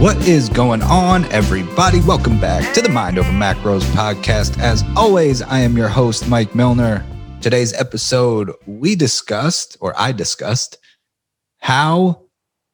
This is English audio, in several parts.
What is going on, everybody? Welcome back to the Mind Over Macros podcast. As always, I am your host, Mike Milner. Today's episode, we discussed, or I discussed, how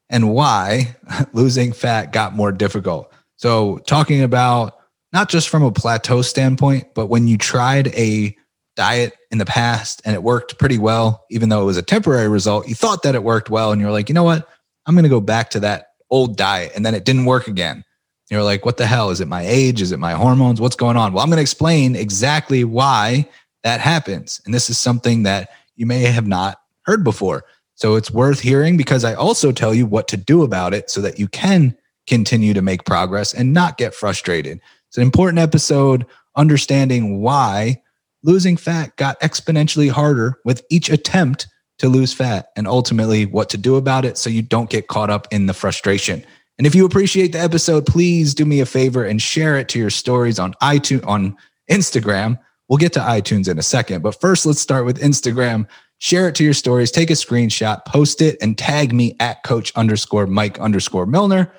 and why losing fat got more difficult. So, talking about not just from a plateau standpoint, but when you tried a diet in the past and it worked pretty well, even though it was a temporary result, you thought that it worked well, and you're like, you know what? I'm going to go back to that old diet and then it didn't work again. You're like, what the hell? Is it my age? Is it my hormones? What's going on? Well, I'm going to explain exactly why that happens. And this is something that you may have not heard before. So it's worth hearing because I also tell you what to do about it so that you can continue to make progress and not get frustrated. It's an important episode understanding why losing fat got exponentially harder with each attempt to lose fat and ultimately what to do about it so you don't get caught up in the frustration. And if you appreciate the episode, please do me a favor and share it to your stories on iTunes on Instagram. We'll get to iTunes in a second, but first let's start with Instagram. Share it to your stories, take a screenshot, post it, and tag me at coach underscore Mike underscore Milner.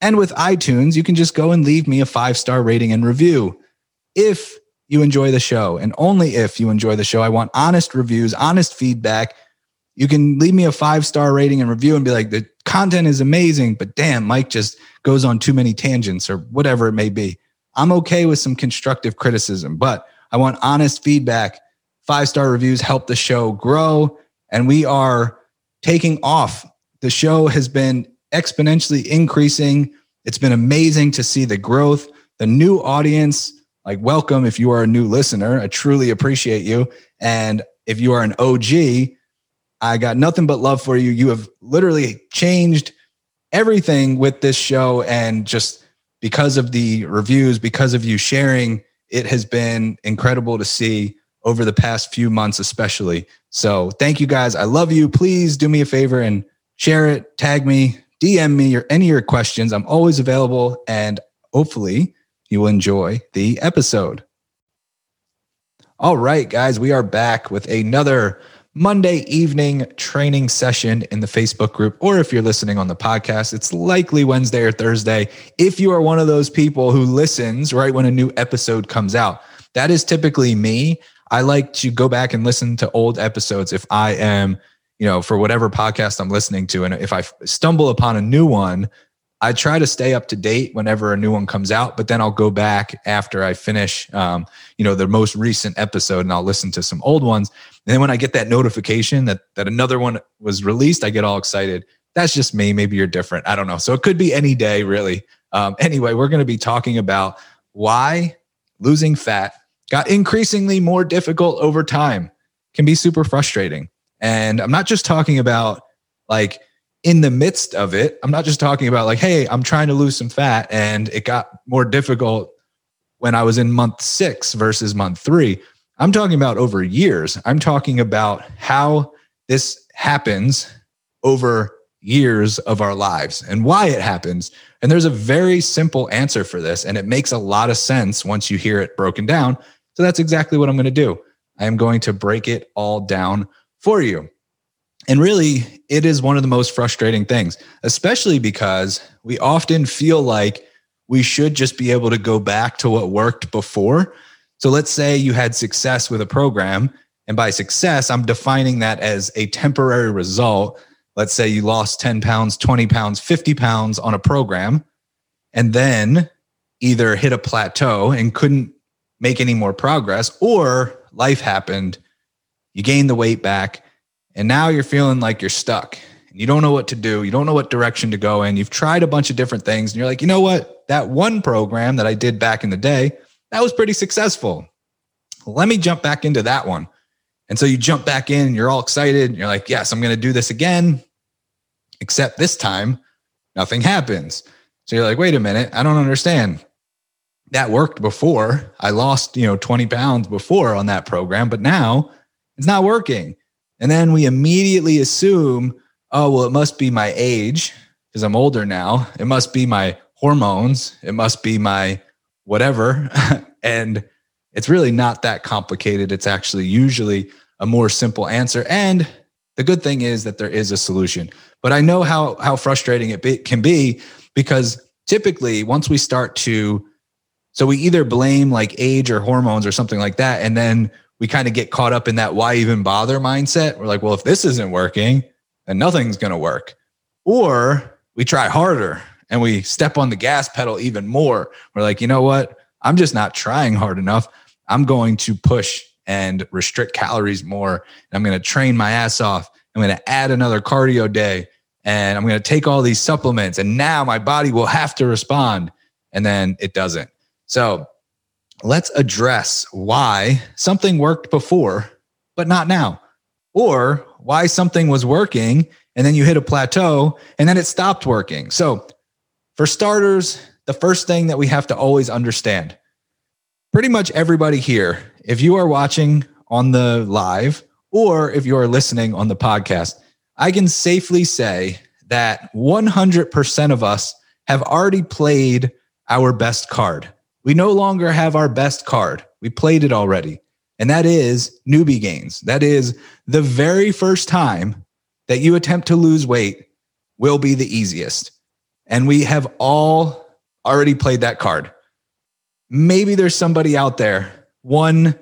And with iTunes, you can just go and leave me a five star rating and review. If you enjoy the show. And only if you enjoy the show, I want honest reviews, honest feedback. You can leave me a five star rating and review and be like, the content is amazing, but damn, Mike just goes on too many tangents or whatever it may be. I'm okay with some constructive criticism, but I want honest feedback. Five star reviews help the show grow, and we are taking off. The show has been exponentially increasing. It's been amazing to see the growth, the new audience like welcome if you are a new listener. I truly appreciate you. And if you are an OG, I got nothing but love for you. You have literally changed everything with this show. And just because of the reviews, because of you sharing, it has been incredible to see over the past few months, especially. So thank you guys. I love you. Please do me a favor and share it, tag me, DM me or any of your questions. I'm always available. And hopefully, you will enjoy the episode. All right, guys, we are back with another Monday evening training session in the Facebook group. Or if you're listening on the podcast, it's likely Wednesday or Thursday. If you are one of those people who listens right when a new episode comes out, that is typically me. I like to go back and listen to old episodes if I am, you know, for whatever podcast I'm listening to. And if I stumble upon a new one, I try to stay up to date whenever a new one comes out, but then I'll go back after I finish, um, you know, the most recent episode, and I'll listen to some old ones. And then when I get that notification that that another one was released, I get all excited. That's just me. Maybe you're different. I don't know. So it could be any day, really. Um, anyway, we're going to be talking about why losing fat got increasingly more difficult over time. Can be super frustrating, and I'm not just talking about like in the midst of it, I'm not just talking about like, hey, I'm trying to lose some fat and it got more difficult when I was in month six versus month three. I'm talking about over years. I'm talking about how this happens over years of our lives and why it happens. And there's a very simple answer for this. And it makes a lot of sense once you hear it broken down. So that's exactly what I'm going to do. I am going to break it all down for you. And really, it is one of the most frustrating things, especially because we often feel like we should just be able to go back to what worked before. So let's say you had success with a program. And by success, I'm defining that as a temporary result. Let's say you lost 10 pounds, 20 pounds, 50 pounds on a program, and then either hit a plateau and couldn't make any more progress, or life happened, you gained the weight back, and now you're feeling like you're stuck and you don't know what to do. You don't know what direction to go in. You've tried a bunch of different things and you're like, you know what? That one program that I did back in the day, that was pretty successful. Let me jump back into that one. And so you jump back in, you're all excited. You're like, yes, I'm going to do this again. Except this time, nothing happens. So you're like, wait a minute, I don't understand. That worked before. I lost, you know, 20 pounds before on that program, but now it's not working. And then we immediately assume, oh, well, it must be my age because I'm older now. It must be my hormones. It must be my whatever. and it's really not that complicated. It's actually usually a more simple answer. And the good thing is that there is a solution. But I know how how frustrating it be, can be because typically, once we start to, so we either blame like age or hormones or something like that. And then we kind of get caught up in that why even bother mindset. We're like, well, if this isn't working, then nothing's going to work. Or we try harder and we step on the gas pedal even more. We're like, you know what? I'm just not trying hard enough. I'm going to push and restrict calories more. I'm going to train my ass off. I'm going to add another cardio day and I'm going to take all these supplements. And now my body will have to respond. And then it doesn't. So let's address why something worked before, but not now, or why something was working and then you hit a plateau and then it stopped working. So, for starters, the first thing that we have to always understand pretty much everybody here, if you are watching on the live or if you are listening on the podcast, I can safely say that 100% of us have already played our best card. We no longer have our best card. We played it already. And that is newbie gains. That is the very first time that you attempt to lose weight will be the easiest. And we have all already played that card. Maybe there's somebody out there, one,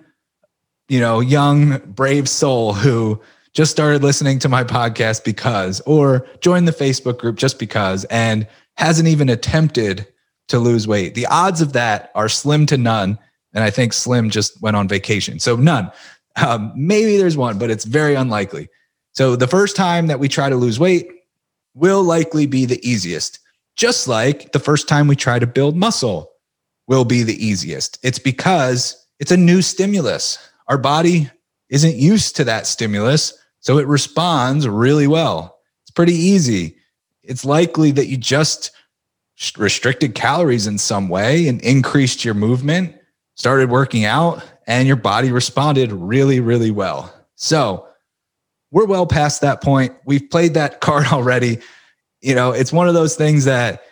you know, young, brave soul who just started listening to my podcast because, or joined the Facebook group just because, and hasn't even attempted to lose weight. The odds of that are slim to none. And I think Slim just went on vacation. So none. Um, maybe there's one, but it's very unlikely. So the first time that we try to lose weight will likely be the easiest, just like the first time we try to build muscle will be the easiest. It's because it's a new stimulus. Our body isn't used to that stimulus, so it responds really well. It's pretty easy. It's likely that you just restricted calories in some way and increased your movement, started working out, and your body responded really, really well. So, we're well past that point. We've played that card already. You know, it's one of those things that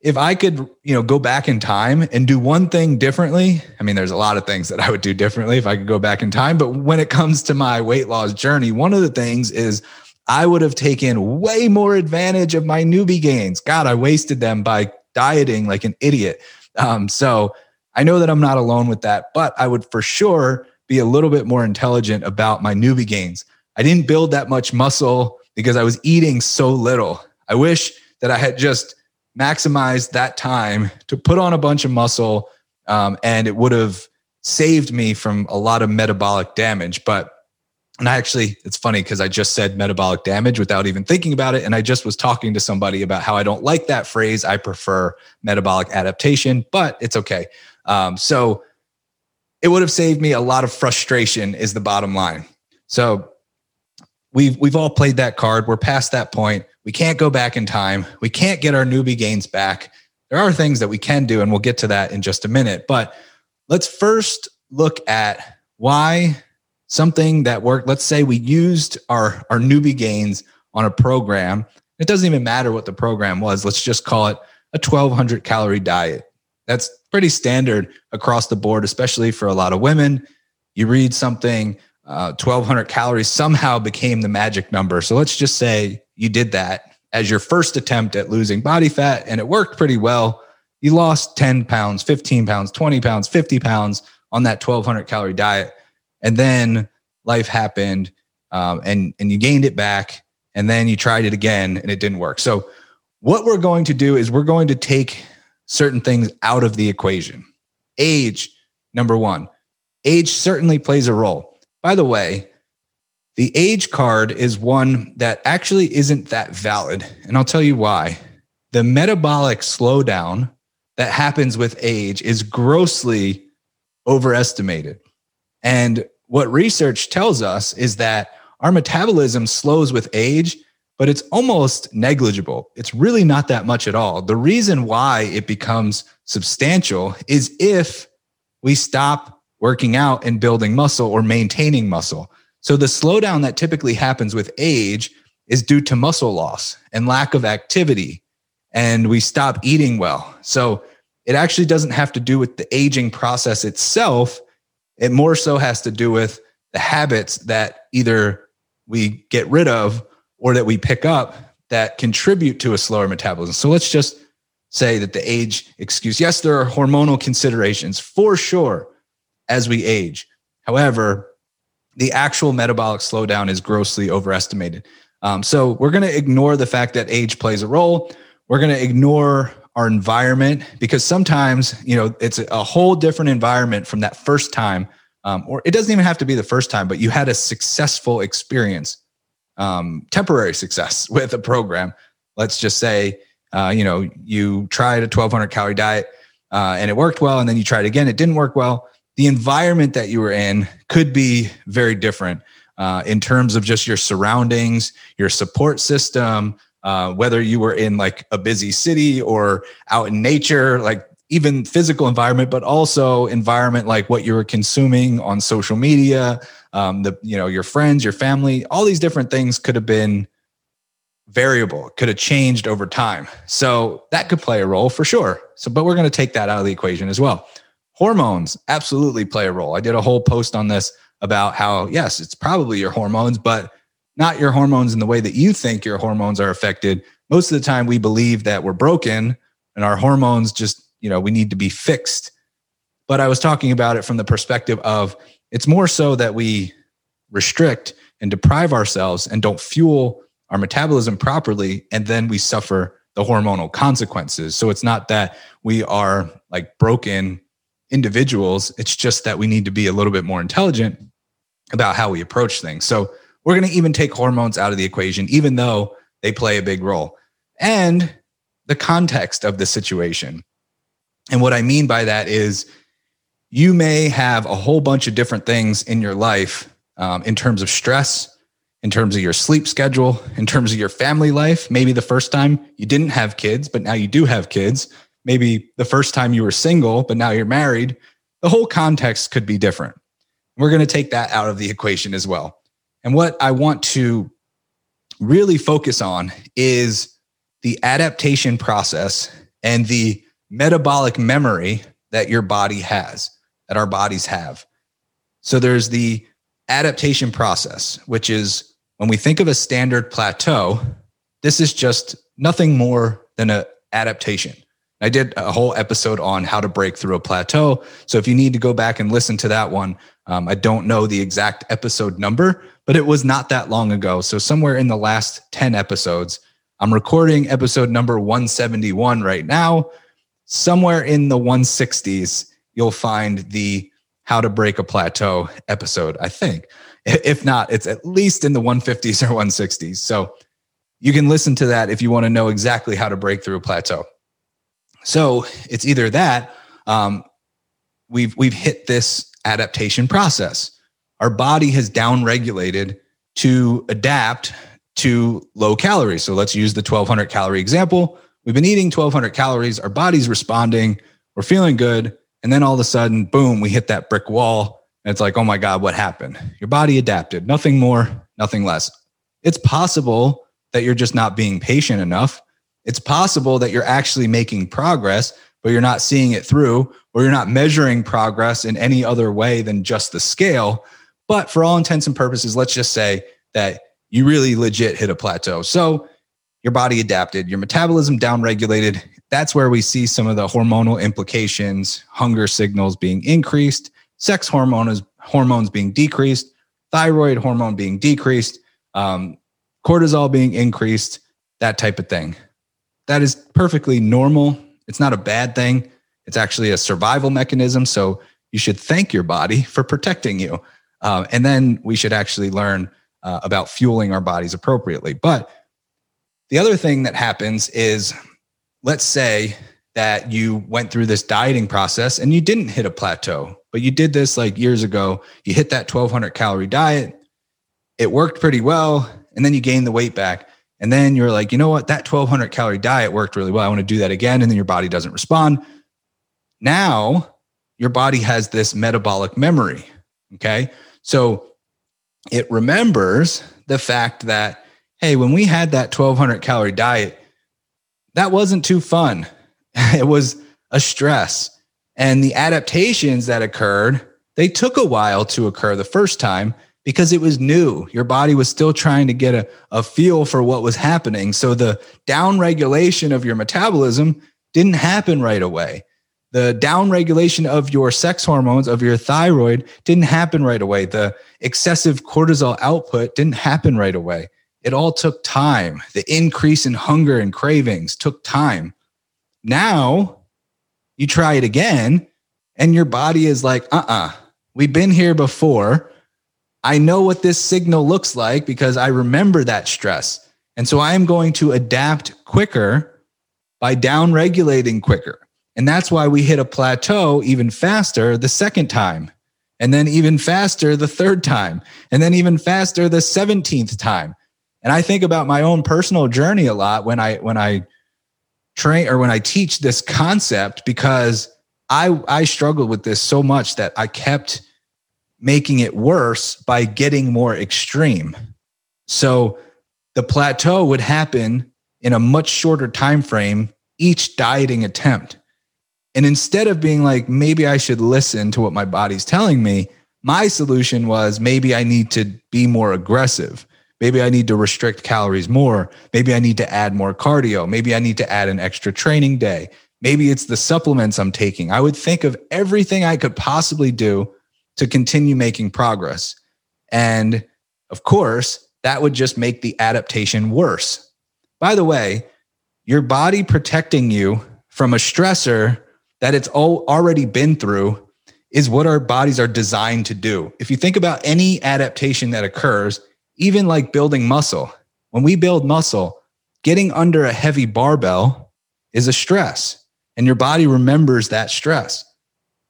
if I could, you know, go back in time and do one thing differently, I mean, there's a lot of things that I would do differently if I could go back in time. But when it comes to my weight loss journey, one of the things is I would have taken way more advantage of my newbie gains. God, I wasted them by dieting like an idiot. Um, so I know that I'm not alone with that, but I would for sure be a little bit more intelligent about my newbie gains. I didn't build that much muscle because I was eating so little. I wish that I had just maximized that time to put on a bunch of muscle um, and it would have saved me from a lot of metabolic damage. But and I actually, it's funny because I just said metabolic damage without even thinking about it. And I just was talking to somebody about how I don't like that phrase. I prefer metabolic adaptation, but it's okay. Um, so it would have saved me a lot of frustration, is the bottom line. So we've we've all played that card. We're past that point. We can't go back in time. We can't get our newbie gains back. There are things that we can do, and we'll get to that in just a minute. But let's first look at why something that worked. Let's say we used our our newbie gains on a program. It doesn't even matter what the program was. Let's just call it a 1200 calorie diet. That's pretty standard across the board, especially for a lot of women. You read something uh, 1200 calories somehow became the magic number. So let's just say you did that as your first attempt at losing body fat and it worked pretty well. You lost 10 pounds, 15 pounds, 20 pounds, 50 pounds on that 1200 calorie diet. And then life happened um, and, and you gained it back. And then you tried it again and it didn't work. So, what we're going to do is we're going to take certain things out of the equation. Age, number one, age certainly plays a role. By the way, the age card is one that actually isn't that valid. And I'll tell you why. The metabolic slowdown that happens with age is grossly overestimated. And what research tells us is that our metabolism slows with age, but it's almost negligible. It's really not that much at all. The reason why it becomes substantial is if we stop working out and building muscle or maintaining muscle. So the slowdown that typically happens with age is due to muscle loss and lack of activity. And we stop eating well. So it actually doesn't have to do with the aging process itself. It more so has to do with the habits that either we get rid of or that we pick up that contribute to a slower metabolism. So let's just say that the age excuse, yes, there are hormonal considerations for sure as we age. However, the actual metabolic slowdown is grossly overestimated. Um, so we're going to ignore the fact that age plays a role. We're going to ignore our environment because sometimes you know it's a whole different environment from that first time um, or it doesn't even have to be the first time but you had a successful experience um, temporary success with a program. Let's just say uh, you know you tried a 1200 calorie diet uh, and it worked well and then you tried again it didn't work well. The environment that you were in could be very different uh, in terms of just your surroundings your support system uh, whether you were in like a busy city or out in nature, like even physical environment, but also environment like what you were consuming on social media, um, the you know your friends, your family, all these different things could have been variable, could have changed over time. So that could play a role for sure. So, but we're going to take that out of the equation as well. Hormones absolutely play a role. I did a whole post on this about how yes, it's probably your hormones, but not your hormones in the way that you think your hormones are affected. Most of the time, we believe that we're broken and our hormones just, you know, we need to be fixed. But I was talking about it from the perspective of it's more so that we restrict and deprive ourselves and don't fuel our metabolism properly. And then we suffer the hormonal consequences. So it's not that we are like broken individuals. It's just that we need to be a little bit more intelligent about how we approach things. So we're going to even take hormones out of the equation, even though they play a big role. And the context of the situation. And what I mean by that is you may have a whole bunch of different things in your life um, in terms of stress, in terms of your sleep schedule, in terms of your family life. Maybe the first time you didn't have kids, but now you do have kids. Maybe the first time you were single, but now you're married. The whole context could be different. We're going to take that out of the equation as well. And what I want to really focus on is the adaptation process and the metabolic memory that your body has, that our bodies have. So there's the adaptation process, which is when we think of a standard plateau, this is just nothing more than an adaptation. I did a whole episode on how to break through a plateau. So if you need to go back and listen to that one, um, I don't know the exact episode number, but it was not that long ago. So somewhere in the last 10 episodes, I'm recording episode number 171 right now. Somewhere in the 160s, you'll find the how to break a plateau episode, I think. If not, it's at least in the 150s or 160s. So you can listen to that if you want to know exactly how to break through a plateau. So it's either that um, we've we've hit this adaptation process. Our body has downregulated to adapt to low calories. So let's use the 1200 calorie example. We've been eating 1200 calories, our body's responding, we're feeling good. And then all of a sudden, boom, we hit that brick wall. And it's like, oh my God, what happened? Your body adapted, nothing more, nothing less. It's possible that you're just not being patient enough it's possible that you're actually making progress, but you're not seeing it through, or you're not measuring progress in any other way than just the scale. But for all intents and purposes, let's just say that you really legit hit a plateau. So your body adapted, your metabolism downregulated. That's where we see some of the hormonal implications, hunger signals being increased, sex hormones hormones being decreased, thyroid hormone being decreased, um, cortisol being increased, that type of thing. That is perfectly normal. It's not a bad thing. It's actually a survival mechanism. So you should thank your body for protecting you. Uh, and then we should actually learn uh, about fueling our bodies appropriately. But the other thing that happens is let's say that you went through this dieting process and you didn't hit a plateau, but you did this like years ago. You hit that 1200 calorie diet, it worked pretty well, and then you gained the weight back. And then you're like, you know what? That 1200 calorie diet worked really well. I want to do that again. And then your body doesn't respond. Now your body has this metabolic memory. Okay. So it remembers the fact that, hey, when we had that 1200 calorie diet, that wasn't too fun. it was a stress. And the adaptations that occurred, they took a while to occur the first time because it was new. Your body was still trying to get a, a feel for what was happening. So the down regulation of your metabolism didn't happen right away. The downregulation of your sex hormones, of your thyroid, didn't happen right away. The excessive cortisol output didn't happen right away. It all took time. The increase in hunger and cravings took time. Now you try it again, and your body is like, uh uh-uh, uh, we've been here before. I know what this signal looks like because I remember that stress. And so I am going to adapt quicker by down regulating quicker. And that's why we hit a plateau even faster the second time, and then even faster the third time, and then even faster the 17th time. And I think about my own personal journey a lot when I when I train or when I teach this concept because I I struggled with this so much that I kept making it worse by getting more extreme. So the plateau would happen in a much shorter time frame each dieting attempt. And instead of being like maybe I should listen to what my body's telling me, my solution was maybe I need to be more aggressive. Maybe I need to restrict calories more. Maybe I need to add more cardio. Maybe I need to add an extra training day. Maybe it's the supplements I'm taking. I would think of everything I could possibly do to continue making progress. And of course, that would just make the adaptation worse. By the way, your body protecting you from a stressor that it's all already been through is what our bodies are designed to do. If you think about any adaptation that occurs, even like building muscle, when we build muscle, getting under a heavy barbell is a stress, and your body remembers that stress.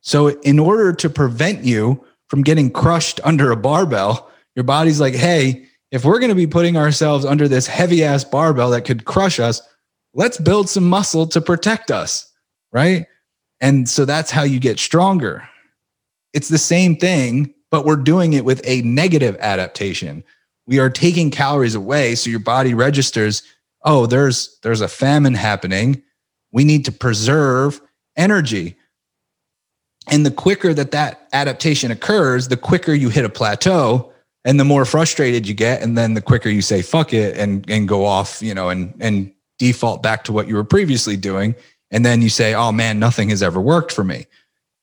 So, in order to prevent you from getting crushed under a barbell, your body's like, hey, if we're going to be putting ourselves under this heavy ass barbell that could crush us, let's build some muscle to protect us. Right. And so that's how you get stronger. It's the same thing, but we're doing it with a negative adaptation. We are taking calories away. So your body registers, oh, there's, there's a famine happening. We need to preserve energy. And the quicker that that adaptation occurs, the quicker you hit a plateau and the more frustrated you get. And then the quicker you say, fuck it and, and go off, you know, and, and default back to what you were previously doing. And then you say, oh man, nothing has ever worked for me.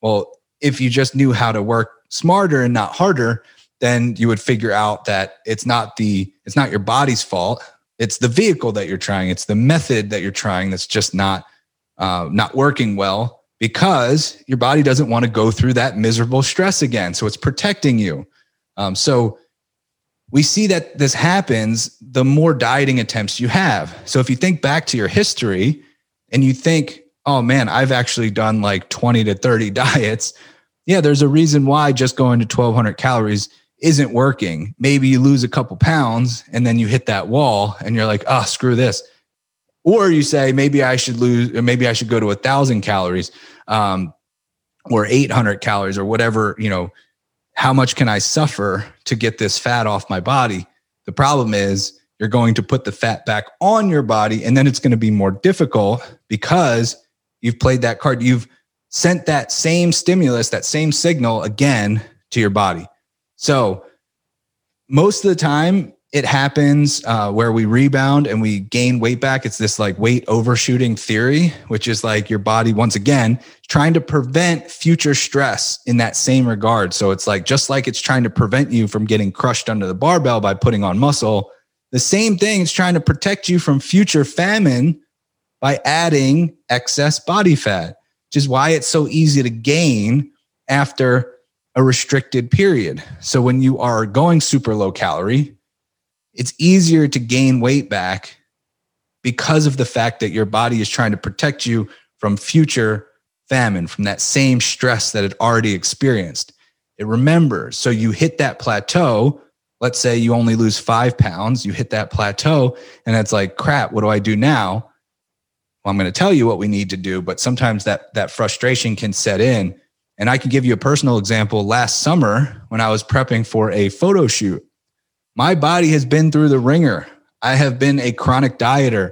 Well, if you just knew how to work smarter and not harder, then you would figure out that it's not the, it's not your body's fault. It's the vehicle that you're trying. It's the method that you're trying that's just not, uh, not working well because your body doesn't want to go through that miserable stress again. So it's protecting you. Um, so we see that this happens the more dieting attempts you have. So if you think back to your history and you think, oh man, I've actually done like 20 to 30 diets. Yeah, there's a reason why just going to 1200 calories isn't working. Maybe you lose a couple pounds and then you hit that wall and you're like, oh, screw this. Or you say, maybe I should lose, or maybe I should go to a thousand calories um, or 800 calories or whatever, you know, how much can I suffer to get this fat off my body? The problem is you're going to put the fat back on your body and then it's going to be more difficult because you've played that card. You've sent that same stimulus, that same signal again to your body. So most of the time, it happens uh, where we rebound and we gain weight back. It's this like weight overshooting theory, which is like your body, once again, trying to prevent future stress in that same regard. So it's like just like it's trying to prevent you from getting crushed under the barbell by putting on muscle, the same thing is trying to protect you from future famine by adding excess body fat, which is why it's so easy to gain after a restricted period. So when you are going super low calorie, it's easier to gain weight back because of the fact that your body is trying to protect you from future famine, from that same stress that it already experienced. It remembers. So you hit that plateau. Let's say you only lose five pounds, you hit that plateau, and it's like, crap, what do I do now? Well, I'm going to tell you what we need to do, but sometimes that that frustration can set in. And I can give you a personal example. Last summer, when I was prepping for a photo shoot, my body has been through the ringer. I have been a chronic dieter.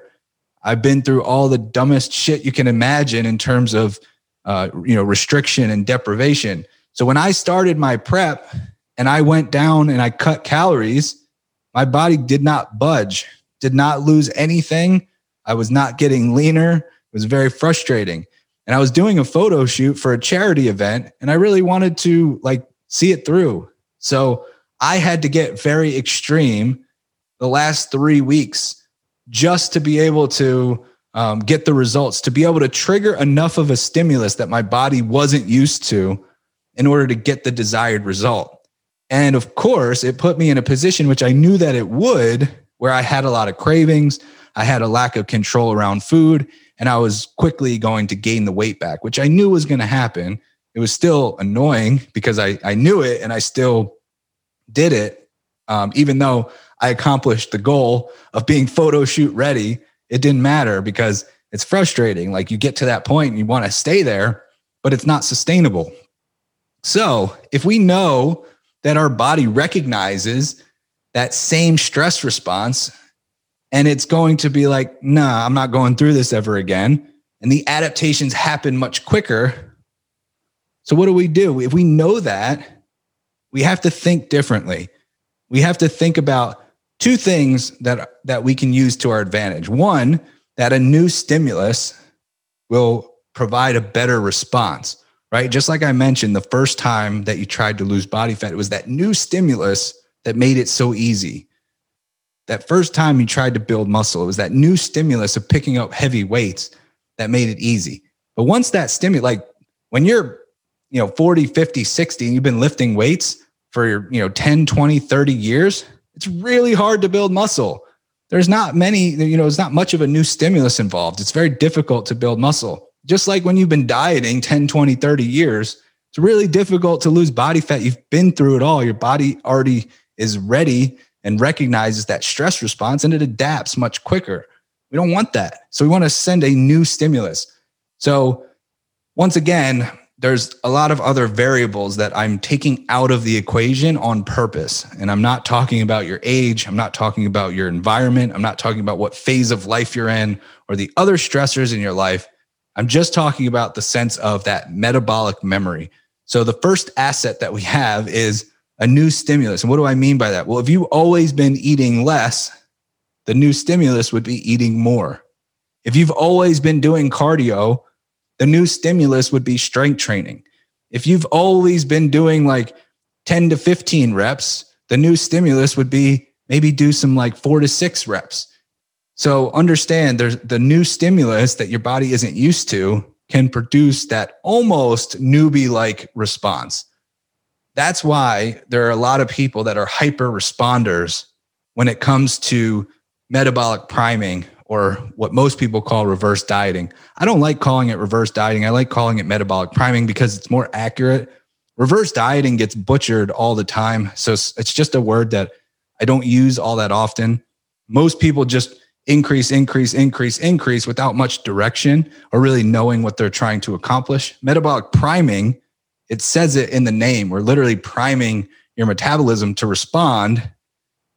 I've been through all the dumbest shit you can imagine in terms of uh, you know restriction and deprivation. So when I started my prep and I went down and I cut calories, my body did not budge, did not lose anything. I was not getting leaner. It was very frustrating. And I was doing a photo shoot for a charity event and I really wanted to like see it through. So I had to get very extreme the last three weeks just to be able to um, get the results, to be able to trigger enough of a stimulus that my body wasn't used to in order to get the desired result. And of course, it put me in a position which I knew that it would, where I had a lot of cravings, I had a lack of control around food, and I was quickly going to gain the weight back, which I knew was going to happen. It was still annoying because I, I knew it and I still did it, um, even though I accomplished the goal of being photo shoot ready. It didn't matter because it's frustrating. Like you get to that point and you want to stay there, but it's not sustainable. So if we know that our body recognizes that same stress response and it's going to be like, nah, I'm not going through this ever again. And the adaptations happen much quicker. So, what do we do? If we know that, we have to think differently. We have to think about two things that, that we can use to our advantage. One, that a new stimulus will provide a better response right? Just like I mentioned, the first time that you tried to lose body fat, it was that new stimulus that made it so easy. That first time you tried to build muscle, it was that new stimulus of picking up heavy weights that made it easy. But once that stimulus, like when you're, you know, 40, 50, 60, and you've been lifting weights for, you know, 10, 20, 30 years, it's really hard to build muscle. There's not many, you know, there's not much of a new stimulus involved. It's very difficult to build muscle just like when you've been dieting 10, 20, 30 years, it's really difficult to lose body fat. You've been through it all. Your body already is ready and recognizes that stress response and it adapts much quicker. We don't want that. So we want to send a new stimulus. So once again, there's a lot of other variables that I'm taking out of the equation on purpose. And I'm not talking about your age. I'm not talking about your environment. I'm not talking about what phase of life you're in or the other stressors in your life. I'm just talking about the sense of that metabolic memory. So the first asset that we have is a new stimulus. And what do I mean by that? Well, if you've always been eating less, the new stimulus would be eating more. If you've always been doing cardio, the new stimulus would be strength training. If you've always been doing like 10 to 15 reps, the new stimulus would be maybe do some like four to six reps. So understand there's the new stimulus that your body isn't used to can produce that almost newbie like response. That's why there are a lot of people that are hyper responders when it comes to metabolic priming or what most people call reverse dieting. I don't like calling it reverse dieting. I like calling it metabolic priming because it's more accurate. Reverse dieting gets butchered all the time. So it's just a word that I don't use all that often. Most people just increase, increase, increase, increase without much direction or really knowing what they're trying to accomplish. Metabolic priming, it says it in the name. We're literally priming your metabolism to respond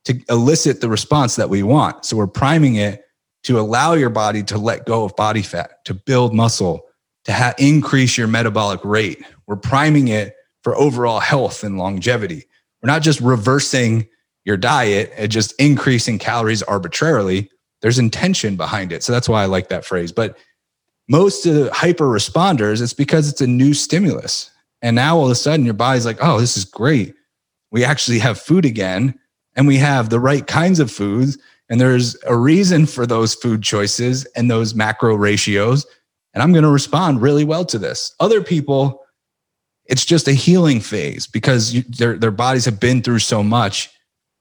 to elicit the response that we want. So we're priming it to allow your body to let go of body fat, to build muscle, to ha- increase your metabolic rate. We're priming it for overall health and longevity. We're not just reversing your diet and just increasing calories arbitrarily there's intention behind it. So that's why I like that phrase. But most of the hyper responders, it's because it's a new stimulus. And now all of a sudden your body's like, oh, this is great. We actually have food again and we have the right kinds of foods. And there's a reason for those food choices and those macro ratios. And I'm going to respond really well to this. Other people, it's just a healing phase because you, their, their bodies have been through so much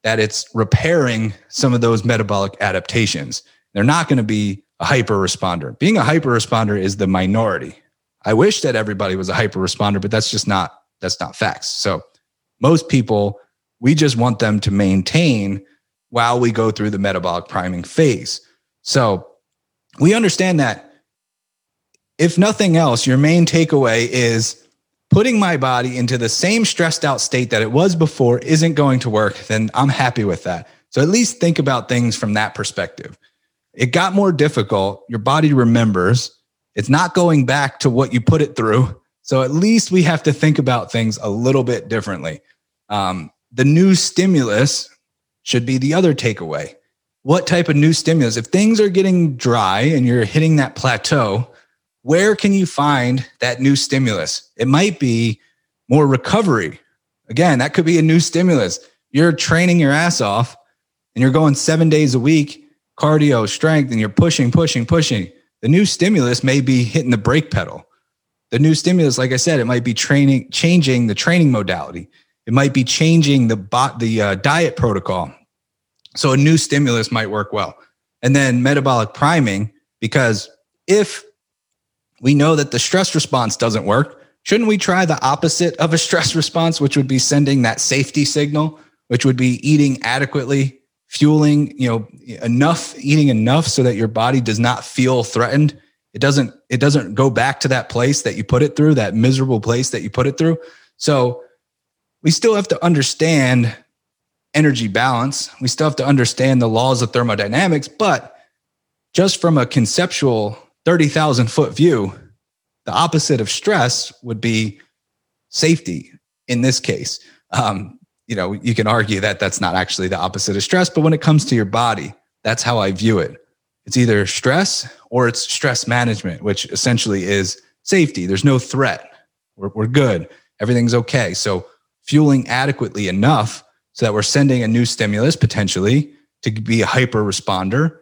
that it's repairing some of those metabolic adaptations. They're not going to be a hyper responder. Being a hyper responder is the minority. I wish that everybody was a hyper responder, but that's just not that's not facts. So most people we just want them to maintain while we go through the metabolic priming phase. So we understand that if nothing else, your main takeaway is putting my body into the same stressed out state that it was before isn't going to work, then I'm happy with that. So at least think about things from that perspective. It got more difficult. Your body remembers. It's not going back to what you put it through. So at least we have to think about things a little bit differently. Um, the new stimulus should be the other takeaway. what type of new stimulus? If things are getting dry and you're hitting that plateau, where can you find that new stimulus? It might be more recovery. Again, that could be a new stimulus. You're training your ass off and you're going seven days a week, cardio, strength, and you're pushing, pushing, pushing. The new stimulus may be hitting the brake pedal. The new stimulus, like I said, it might be training, changing the training modality. It might be changing the bot, the uh, diet protocol. So a new stimulus might work well. And then metabolic priming, because if we know that the stress response doesn't work, shouldn't we try the opposite of a stress response, which would be sending that safety signal, which would be eating adequately, fueling, you know, enough, eating enough so that your body does not feel threatened. It doesn't, it doesn't go back to that place that you put it through, that miserable place that you put it through. So we still have to understand energy balance. We still have to understand the laws of thermodynamics, but just from a conceptual 30,000 foot view, the opposite of stress would be safety in this case. Um, you know, you can argue that that's not actually the opposite of stress, but when it comes to your body, that's how I view it. It's either stress or it's stress management, which essentially is safety. There's no threat. We're, we're good. Everything's okay. So, fueling adequately enough so that we're sending a new stimulus potentially to be a hyper responder,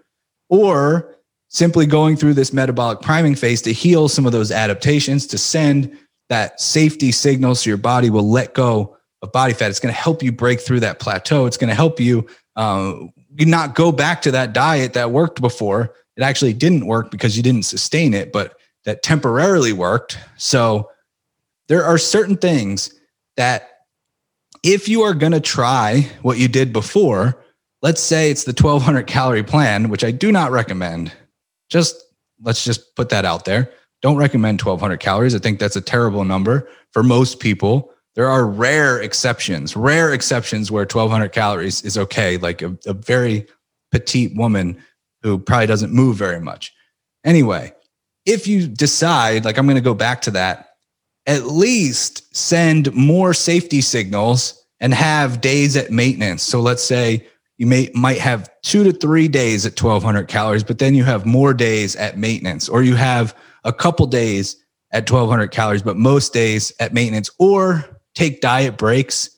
or simply going through this metabolic priming phase to heal some of those adaptations, to send that safety signal so your body will let go of body fat. It's going to help you break through that plateau. It's going to help you um, not go back to that diet that worked before. It actually didn't work because you didn't sustain it, but that temporarily worked. So there are certain things that if you are going to try what you did before, let's say it's the 1200 calorie plan, which I do not recommend. Just let's just put that out there. Don't recommend 1200 calories. I think that's a terrible number for most people. There are rare exceptions, rare exceptions where 1200 calories is okay, like a, a very petite woman who probably doesn't move very much. Anyway, if you decide, like, I'm going to go back to that, at least send more safety signals and have days at maintenance. So let's say you may might have two to three days at 1200 calories, but then you have more days at maintenance, or you have a couple days at 1200 calories, but most days at maintenance, or take diet breaks.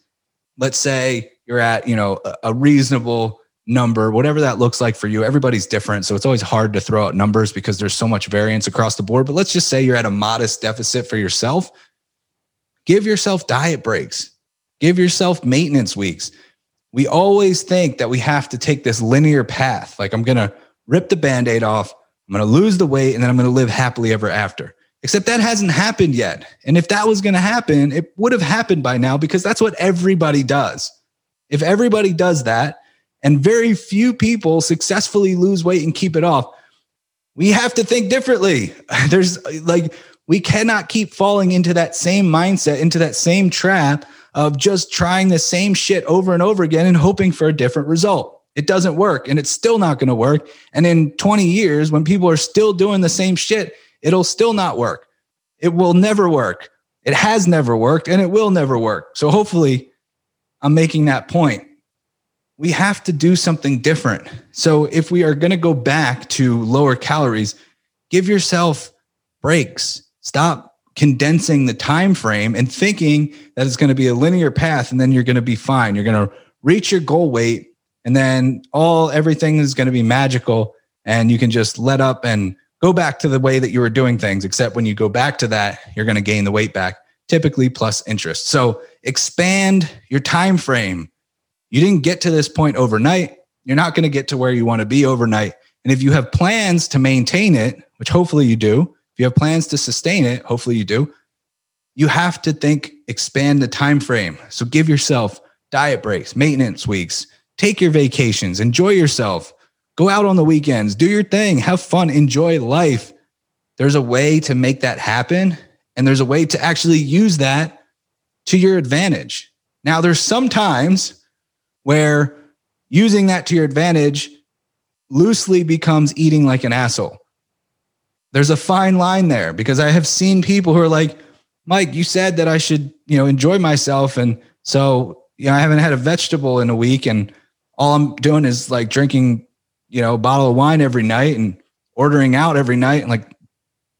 Let's say you're at, you know, a reasonable number, whatever that looks like for you. Everybody's different. So it's always hard to throw out numbers because there's so much variance across the board. But let's just say you're at a modest deficit for yourself. Give yourself diet breaks, give yourself maintenance weeks. We always think that we have to take this linear path. Like I'm going to rip the band aid off, I'm going to lose the weight, and then I'm going to live happily ever after. Except that hasn't happened yet. And if that was going to happen, it would have happened by now because that's what everybody does. If everybody does that, and very few people successfully lose weight and keep it off, we have to think differently. There's like, we cannot keep falling into that same mindset, into that same trap of just trying the same shit over and over again and hoping for a different result. It doesn't work and it's still not going to work. And in 20 years, when people are still doing the same shit, it'll still not work. It will never work. It has never worked and it will never work. So hopefully, I'm making that point. We have to do something different. So if we are going to go back to lower calories, give yourself breaks. Stop condensing the time frame and thinking that it's going to be a linear path and then you're going to be fine. You're going to reach your goal weight and then all everything is going to be magical and you can just let up and go back to the way that you were doing things except when you go back to that you're going to gain the weight back typically plus interest. So expand your time frame. You didn't get to this point overnight. You're not going to get to where you want to be overnight. And if you have plans to maintain it which hopefully you do if you have plans to sustain it hopefully you do you have to think expand the time frame so give yourself diet breaks maintenance weeks take your vacations enjoy yourself Go out on the weekends, do your thing, have fun, enjoy life. There's a way to make that happen. And there's a way to actually use that to your advantage. Now, there's some times where using that to your advantage loosely becomes eating like an asshole. There's a fine line there because I have seen people who are like, Mike, you said that I should, you know, enjoy myself. And so, you know, I haven't had a vegetable in a week and all I'm doing is like drinking you know, a bottle of wine every night and ordering out every night and like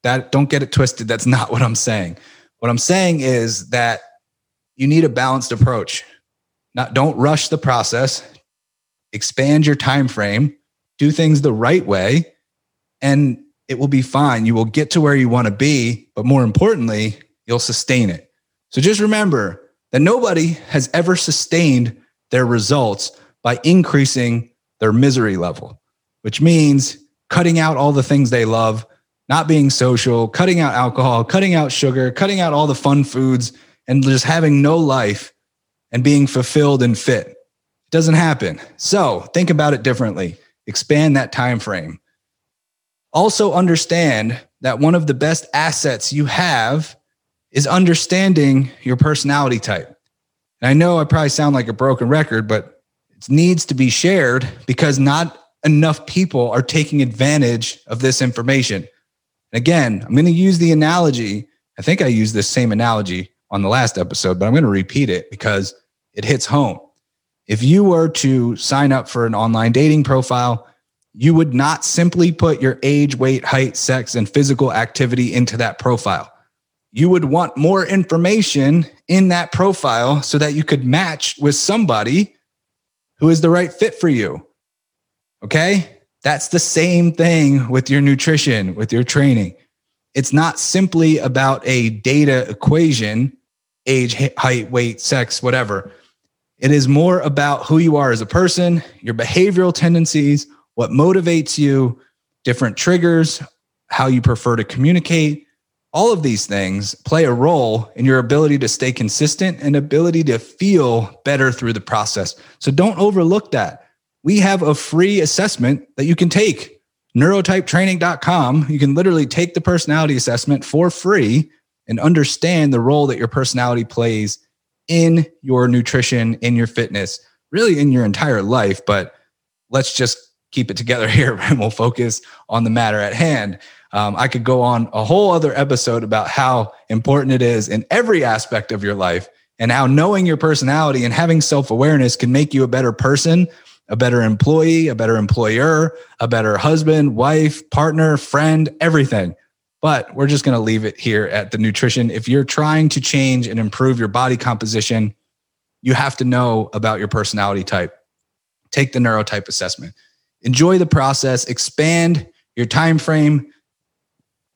that don't get it twisted. That's not what I'm saying. What I'm saying is that you need a balanced approach. Not don't rush the process. Expand your time frame, do things the right way, and it will be fine. You will get to where you want to be, but more importantly, you'll sustain it. So just remember that nobody has ever sustained their results by increasing their misery level, which means cutting out all the things they love, not being social, cutting out alcohol, cutting out sugar, cutting out all the fun foods, and just having no life and being fulfilled and fit. It doesn't happen. So think about it differently. Expand that time frame. Also understand that one of the best assets you have is understanding your personality type. And I know I probably sound like a broken record, but it needs to be shared because not enough people are taking advantage of this information. Again, I'm going to use the analogy. I think I used this same analogy on the last episode, but I'm going to repeat it because it hits home. If you were to sign up for an online dating profile, you would not simply put your age, weight, height, sex, and physical activity into that profile. You would want more information in that profile so that you could match with somebody who is the right fit for you. Okay. That's the same thing with your nutrition, with your training. It's not simply about a data equation, age, height, weight, sex, whatever. It is more about who you are as a person, your behavioral tendencies, what motivates you, different triggers, how you prefer to communicate. All of these things play a role in your ability to stay consistent and ability to feel better through the process. So don't overlook that we have a free assessment that you can take neurotypetraining.com you can literally take the personality assessment for free and understand the role that your personality plays in your nutrition in your fitness really in your entire life but let's just keep it together here and we'll focus on the matter at hand um, i could go on a whole other episode about how important it is in every aspect of your life and how knowing your personality and having self-awareness can make you a better person a better employee, a better employer, a better husband, wife, partner, friend, everything. But we're just going to leave it here at the nutrition. If you're trying to change and improve your body composition, you have to know about your personality type. Take the neurotype assessment. Enjoy the process, expand your time frame.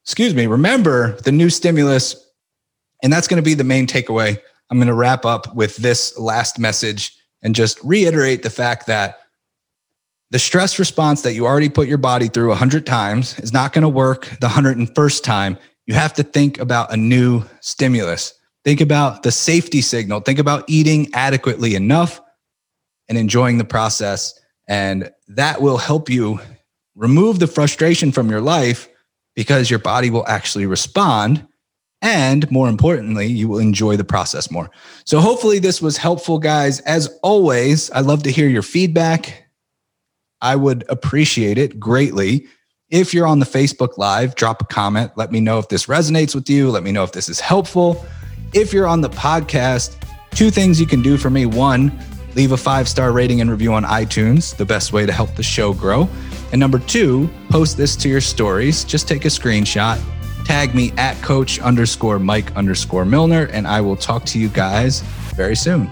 Excuse me, remember the new stimulus and that's going to be the main takeaway. I'm going to wrap up with this last message and just reiterate the fact that the stress response that you already put your body through 100 times is not going to work the 101st time. You have to think about a new stimulus. Think about the safety signal. Think about eating adequately enough and enjoying the process. And that will help you remove the frustration from your life because your body will actually respond and more importantly, you will enjoy the process more. So, hopefully, this was helpful, guys. As always, I love to hear your feedback. I would appreciate it greatly. If you're on the Facebook Live, drop a comment. Let me know if this resonates with you. Let me know if this is helpful. If you're on the podcast, two things you can do for me. One, leave a five star rating and review on iTunes, the best way to help the show grow. And number two, post this to your stories. Just take a screenshot tag me at coach underscore Mike underscore Milner, and I will talk to you guys very soon.